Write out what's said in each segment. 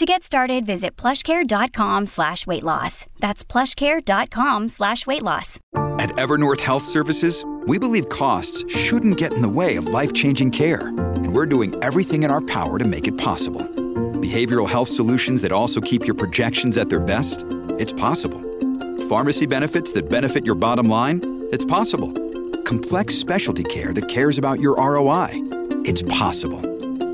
To get started, visit plushcare.com slash weight loss. That's plushcare.com slash weight loss. At Evernorth Health Services, we believe costs shouldn't get in the way of life-changing care. And we're doing everything in our power to make it possible. Behavioral health solutions that also keep your projections at their best? It's possible. Pharmacy benefits that benefit your bottom line? It's possible. Complex specialty care that cares about your ROI? It's possible.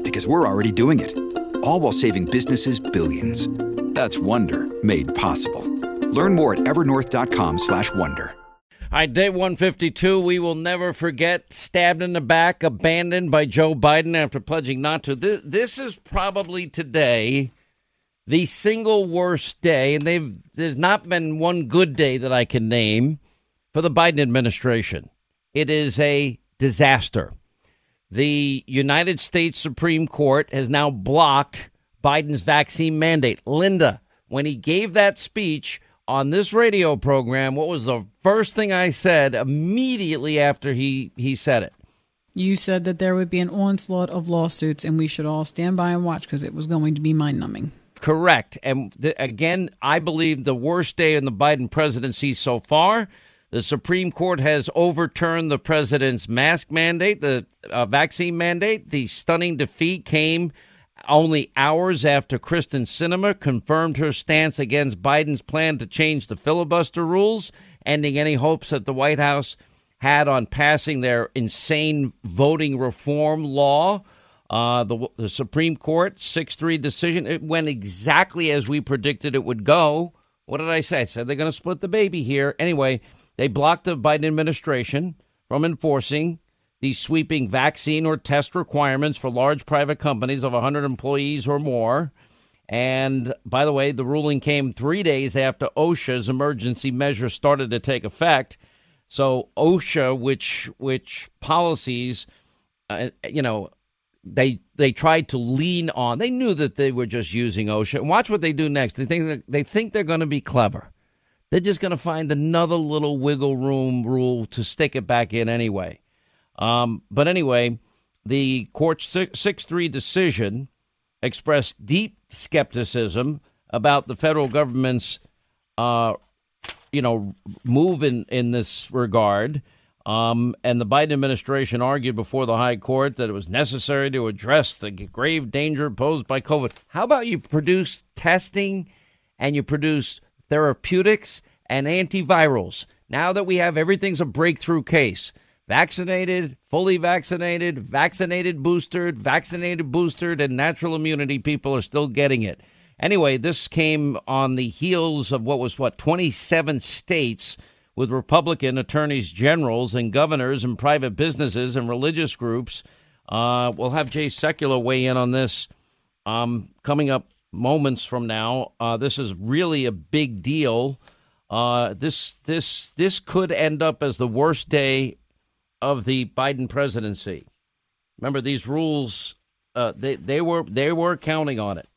Because we're already doing it all while saving businesses billions. That's Wonder made possible. Learn more at evernorth.com/wonder. All right, day 152. We will never forget stabbed in the back, abandoned by Joe Biden after pledging not to. This, is probably today the single worst day, and they've there's not been one good day that I can name for the Biden administration. It is a disaster. The United States Supreme Court has now blocked Biden's vaccine mandate. Linda, when he gave that speech on this radio program, what was the first thing I said immediately after he, he said it? You said that there would be an onslaught of lawsuits and we should all stand by and watch because it was going to be mind numbing. Correct. And th- again, I believe the worst day in the Biden presidency so far. The Supreme Court has overturned the president's mask mandate, the uh, vaccine mandate. The stunning defeat came only hours after Kyrsten Sinema confirmed her stance against Biden's plan to change the filibuster rules, ending any hopes that the White House had on passing their insane voting reform law. Uh, the, the Supreme Court 6 3 decision, it went exactly as we predicted it would go. What did I say? I said they're going to split the baby here. Anyway, they blocked the Biden administration from enforcing these sweeping vaccine or test requirements for large private companies of 100 employees or more. And by the way, the ruling came three days after OSHA's emergency measures started to take effect. So OSHA, which which policies, uh, you know, they they tried to lean on. They knew that they were just using OSHA. And watch what they do next. They think they think they're going to be clever. They're just going to find another little wiggle room rule to stick it back in anyway. Um, but anyway, the court's 6 3 decision expressed deep skepticism about the federal government's, uh, you know, move in, in this regard. Um, and the Biden administration argued before the High Court that it was necessary to address the grave danger posed by COVID. How about you produce testing and you produce therapeutics, and antivirals. Now that we have everything's a breakthrough case vaccinated, fully vaccinated, vaccinated boosted, vaccinated boosted, and natural immunity people are still getting it. Anyway, this came on the heels of what was what 27 states with Republican attorneys generals and governors and private businesses and religious groups. Uh, we'll have Jay Sekulow weigh in on this um, coming up moments from now. Uh, this is really a big deal. Uh, this this this could end up as the worst day of the Biden presidency. Remember these rules; uh, they they were they were counting on it.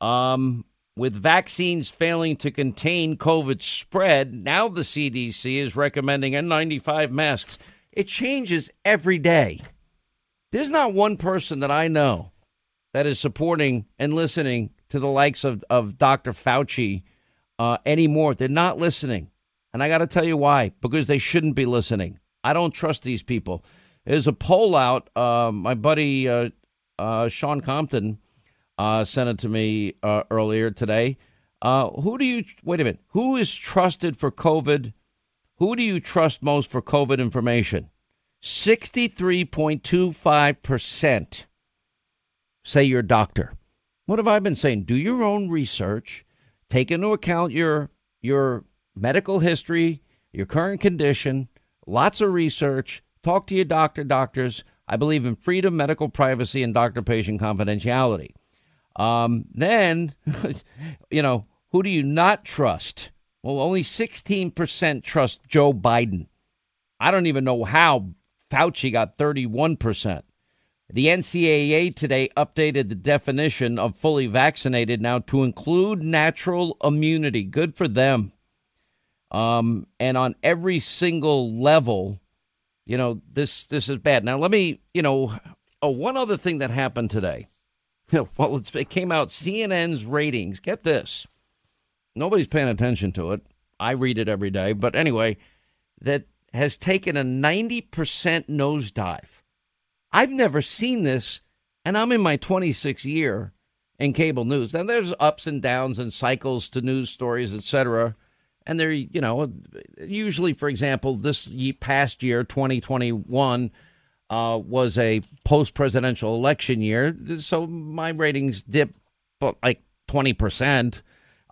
Um, with vaccines failing to contain COVID spread, now the CDC is recommending N95 masks. It changes every day. There's not one person that I know that is supporting and listening to the likes of, of Dr. Fauci uh, anymore. They're not listening. And I got to tell you why. Because they shouldn't be listening. I don't trust these people. There's a poll out. Uh, my buddy uh, uh Sean Compton uh, sent it to me uh, earlier today. who do you, wait a minute, who is trusted for COVID? Who do you trust most for COVID information? 63.25% say your doctor. What have I been saying? Do your own research. Take into account your your medical history, your current condition, lots of research. Talk to your doctor, doctors. I believe in freedom, medical privacy, and doctor patient confidentiality. Um, then, you know, who do you not trust? Well, only 16% trust Joe Biden. I don't even know how Fauci got 31%. The NCAA today updated the definition of fully vaccinated now to include natural immunity. Good for them. Um, and on every single level, you know, this this is bad. Now, let me, you know, oh, one other thing that happened today. well, it came out CNN's ratings. Get this. Nobody's paying attention to it. I read it every day. But anyway, that has taken a 90% nosedive I've never seen this, and I'm in my 26th year in cable news. Now, there's ups and downs and cycles to news stories, etc. And they're, you know, usually, for example, this past year, 2021, uh, was a post presidential election year. So my ratings dipped like 20%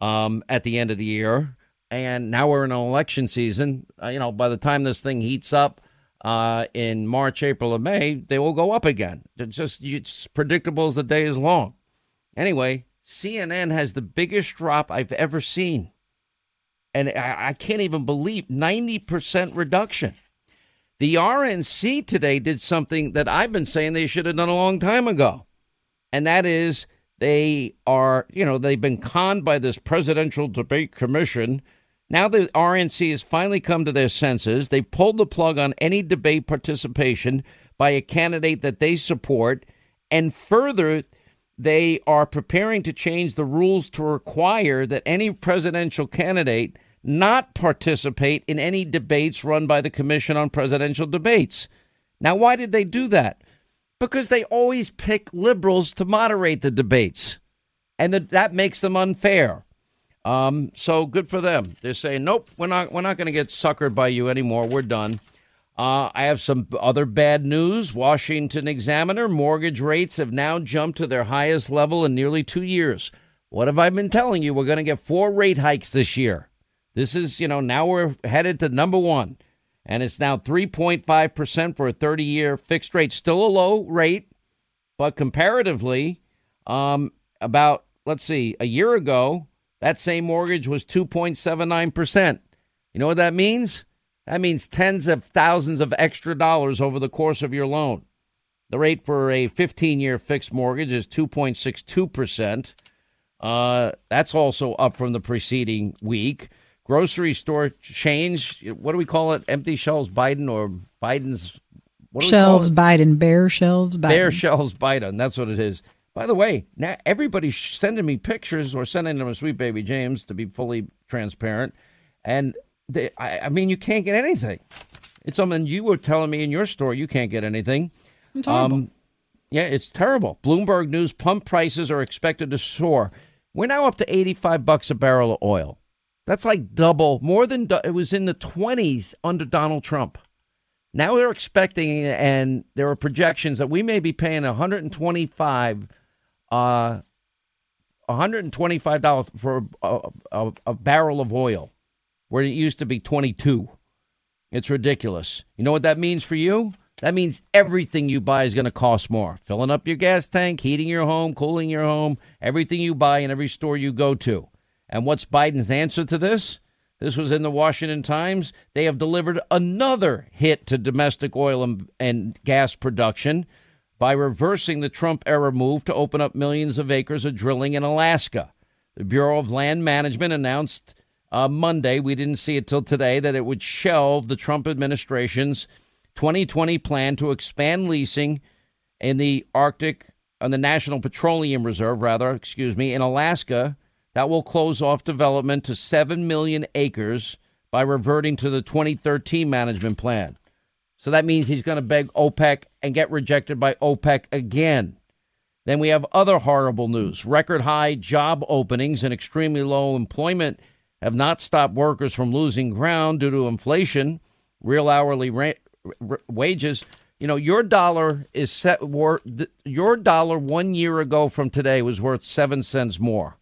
um, at the end of the year. And now we're in an election season. Uh, you know, by the time this thing heats up, uh, in March, April, or May, they will go up again. It's just it's predictable as the day is long. Anyway, CNN has the biggest drop I've ever seen. And I, I can't even believe 90% reduction. The RNC today did something that I've been saying they should have done a long time ago. And that is they are, you know, they've been conned by this presidential debate commission now the RNC has finally come to their senses. They pulled the plug on any debate participation by a candidate that they support. And further, they are preparing to change the rules to require that any presidential candidate not participate in any debates run by the Commission on Presidential Debates. Now, why did they do that? Because they always pick liberals to moderate the debates, and that, that makes them unfair. Um, so good for them. They're saying, nope, we're not, we're not going to get suckered by you anymore. We're done. Uh, I have some other bad news. Washington Examiner mortgage rates have now jumped to their highest level in nearly two years. What have I been telling you? We're going to get four rate hikes this year. This is, you know, now we're headed to number one. And it's now 3.5% for a 30 year fixed rate. Still a low rate, but comparatively, um, about, let's see, a year ago, that same mortgage was 2.79%. You know what that means? That means tens of thousands of extra dollars over the course of your loan. The rate for a 15 year fixed mortgage is 2.62%. Uh, that's also up from the preceding week. Grocery store change, what do we call it? Empty shelves Biden or Biden's shelves Biden, bare shelves Biden. Bare shelves Biden. That's what it is. By the way, now everybody's sending me pictures or sending them a sweet baby James to be fully transparent, and they, I, I, mean, you can't get anything. It's something you were telling me in your store. You can't get anything. It's horrible. Um, yeah, it's terrible. Bloomberg News: pump prices are expected to soar. We're now up to eighty-five bucks a barrel of oil. That's like double, more than it was in the twenties under Donald Trump. Now they're expecting, and there are projections that we may be paying 125 uh, $125 for a, a, a, barrel of oil, where it used to be 22. It's ridiculous. You know what that means for you? That means everything you buy is going to cost more. Filling up your gas tank, heating your home, cooling your home, everything you buy in every store you go to. And what's Biden's answer to this? This was in the Washington Times. They have delivered another hit to domestic oil and, and gas production by reversing the Trump era move to open up millions of acres of drilling in Alaska. The Bureau of Land Management announced uh, Monday, we didn't see it till today, that it would shelve the Trump administration's 2020 plan to expand leasing in the Arctic, on the National Petroleum Reserve, rather, excuse me, in Alaska. That will close off development to 7 million acres by reverting to the 2013 management plan. So that means he's going to beg OPEC and get rejected by OPEC again. Then we have other horrible news. Record high job openings and extremely low employment have not stopped workers from losing ground due to inflation, real hourly ra- r- wages. You know, your dollar is set worth your dollar 1 year ago from today was worth 7 cents more.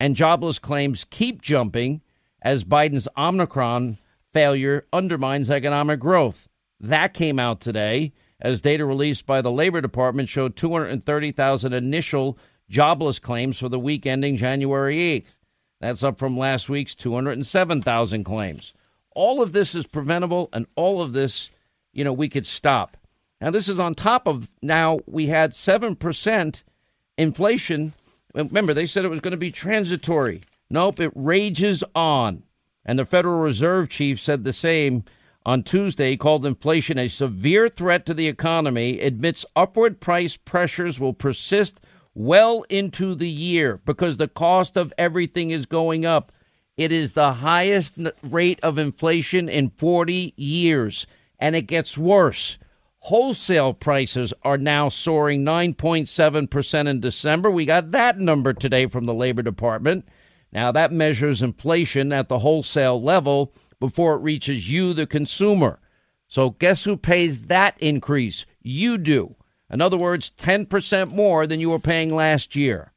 And jobless claims keep jumping as Biden's Omicron failure undermines economic growth. That came out today as data released by the Labor Department showed 230,000 initial jobless claims for the week ending January 8th. That's up from last week's 207,000 claims. All of this is preventable, and all of this, you know, we could stop. Now, this is on top of now we had 7% inflation. Remember, they said it was going to be transitory. Nope, it rages on. And the Federal Reserve chief said the same on Tuesday. Called inflation a severe threat to the economy, admits upward price pressures will persist well into the year because the cost of everything is going up. It is the highest rate of inflation in 40 years, and it gets worse. Wholesale prices are now soaring 9.7% in December. We got that number today from the Labor Department. Now, that measures inflation at the wholesale level before it reaches you, the consumer. So, guess who pays that increase? You do. In other words, 10% more than you were paying last year.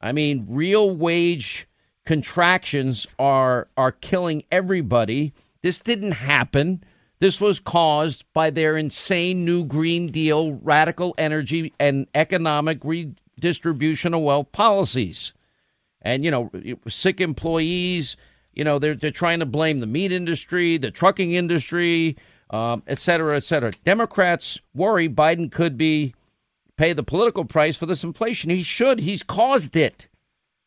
I mean, real wage contractions are are killing everybody. This didn't happen. This was caused by their insane new Green Deal, radical energy, and economic redistribution of wealth policies. And, you know, sick employees, you know, they're, they're trying to blame the meat industry, the trucking industry, um, et cetera, et cetera. Democrats worry Biden could be pay the political price for this inflation. He should. He's caused it.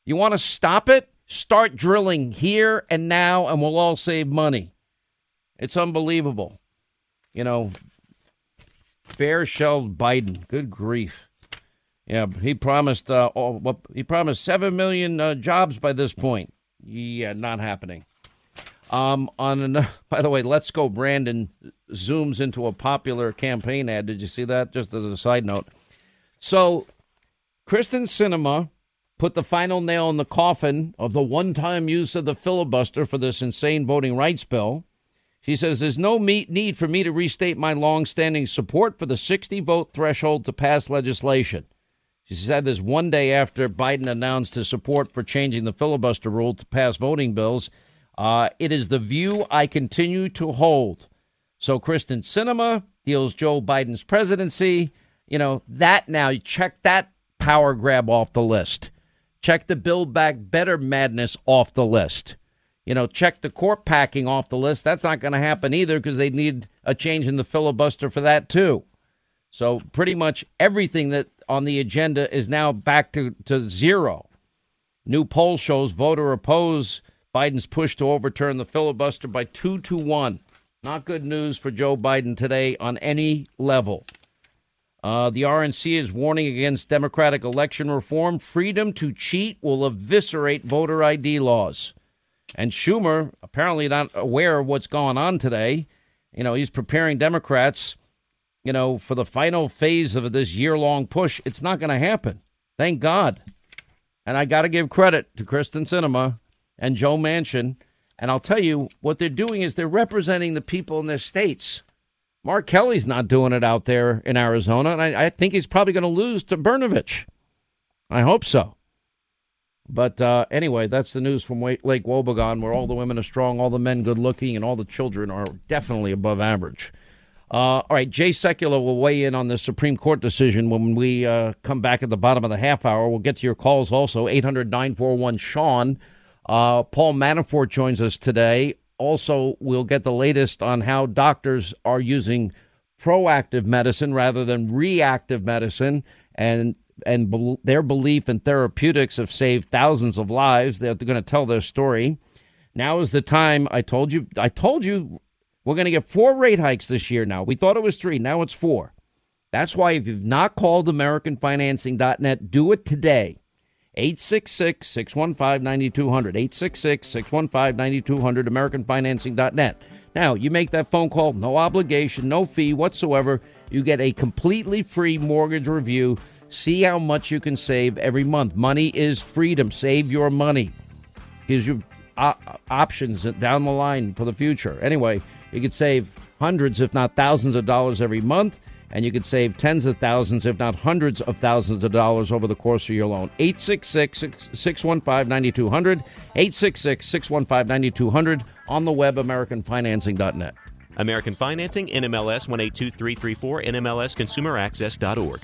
You want to stop it? Start drilling here and now, and we'll all save money. It's unbelievable. You know, bare shelled Biden. Good grief. Yeah, he promised. Uh, oh, he promised seven million uh, jobs by this point. Yeah, not happening. Um, on an, by the way, Let's Go Brandon zooms into a popular campaign ad. Did you see that? Just as a side note. So, Kyrsten Sinema put the final nail in the coffin of the one-time use of the filibuster for this insane voting rights bill. She says there's no need for me to restate my long-standing support for the 60 vote threshold to pass legislation. She said this one day after Biden announced his support for changing the filibuster rule to pass voting bills. Uh, it is the view I continue to hold. So Kyrsten Sinema deals Joe Biden's presidency. You know, that now, You check that power grab off the list. Check the Build Back Better madness off the list. You know, check the court packing off the list. That's not going to happen either because they need a change in the filibuster for that, too. So pretty much everything that on the agenda is now back to, to zero. New poll shows voter oppose Biden's push to overturn the filibuster by two to one. Not good news for Joe Biden today on any level. Uh, the RNC is warning against Democratic election reform. Freedom to cheat will eviscerate voter ID laws. And Schumer, apparently not aware of what's going on today, you know, he's preparing Democrats, you know, for the final phase of this year long push. It's not going to happen. Thank God. And I got to give credit to Kyrsten Sinema and Joe Manchin. And I'll tell you what they're doing is they're representing the people in their states. Mark Kelly's not doing it out there in Arizona, and I, I think he's probably going to lose to Brnovich. I hope so. But uh, anyway, that's the news from Lake Wobegon, where all the women are strong, all the men good looking, and all the children are definitely above average. Uh, all right, Jay Sekulow will weigh in on the Supreme Court decision when we uh, come back at the bottom of the half hour. We'll get to your calls also, 800 941 Sean. Uh, Paul Manafort joins us today. Also, we'll get the latest on how doctors are using proactive medicine rather than reactive medicine and and be- their belief in therapeutics have saved thousands of lives. They're going to tell their story. Now is the time. I told you. I told you we're going to get four rate hikes this year. Now we thought it was three. Now it's four. That's why if you've not called AmericanFinancing.net, do it today. 866 615 9200. 866 615 9200, AmericanFinancing.net. Now, you make that phone call, no obligation, no fee whatsoever. You get a completely free mortgage review. See how much you can save every month. Money is freedom. Save your money. Gives you uh, options down the line for the future. Anyway, you could save hundreds, if not thousands of dollars every month and you could save tens of thousands, if not hundreds of thousands of dollars over the course of your loan. 866 615 9200, 866 615 9200, on the web, AmericanFinancing.net. American Financing, NMLS 182334, NMLSConsumerAccess.org.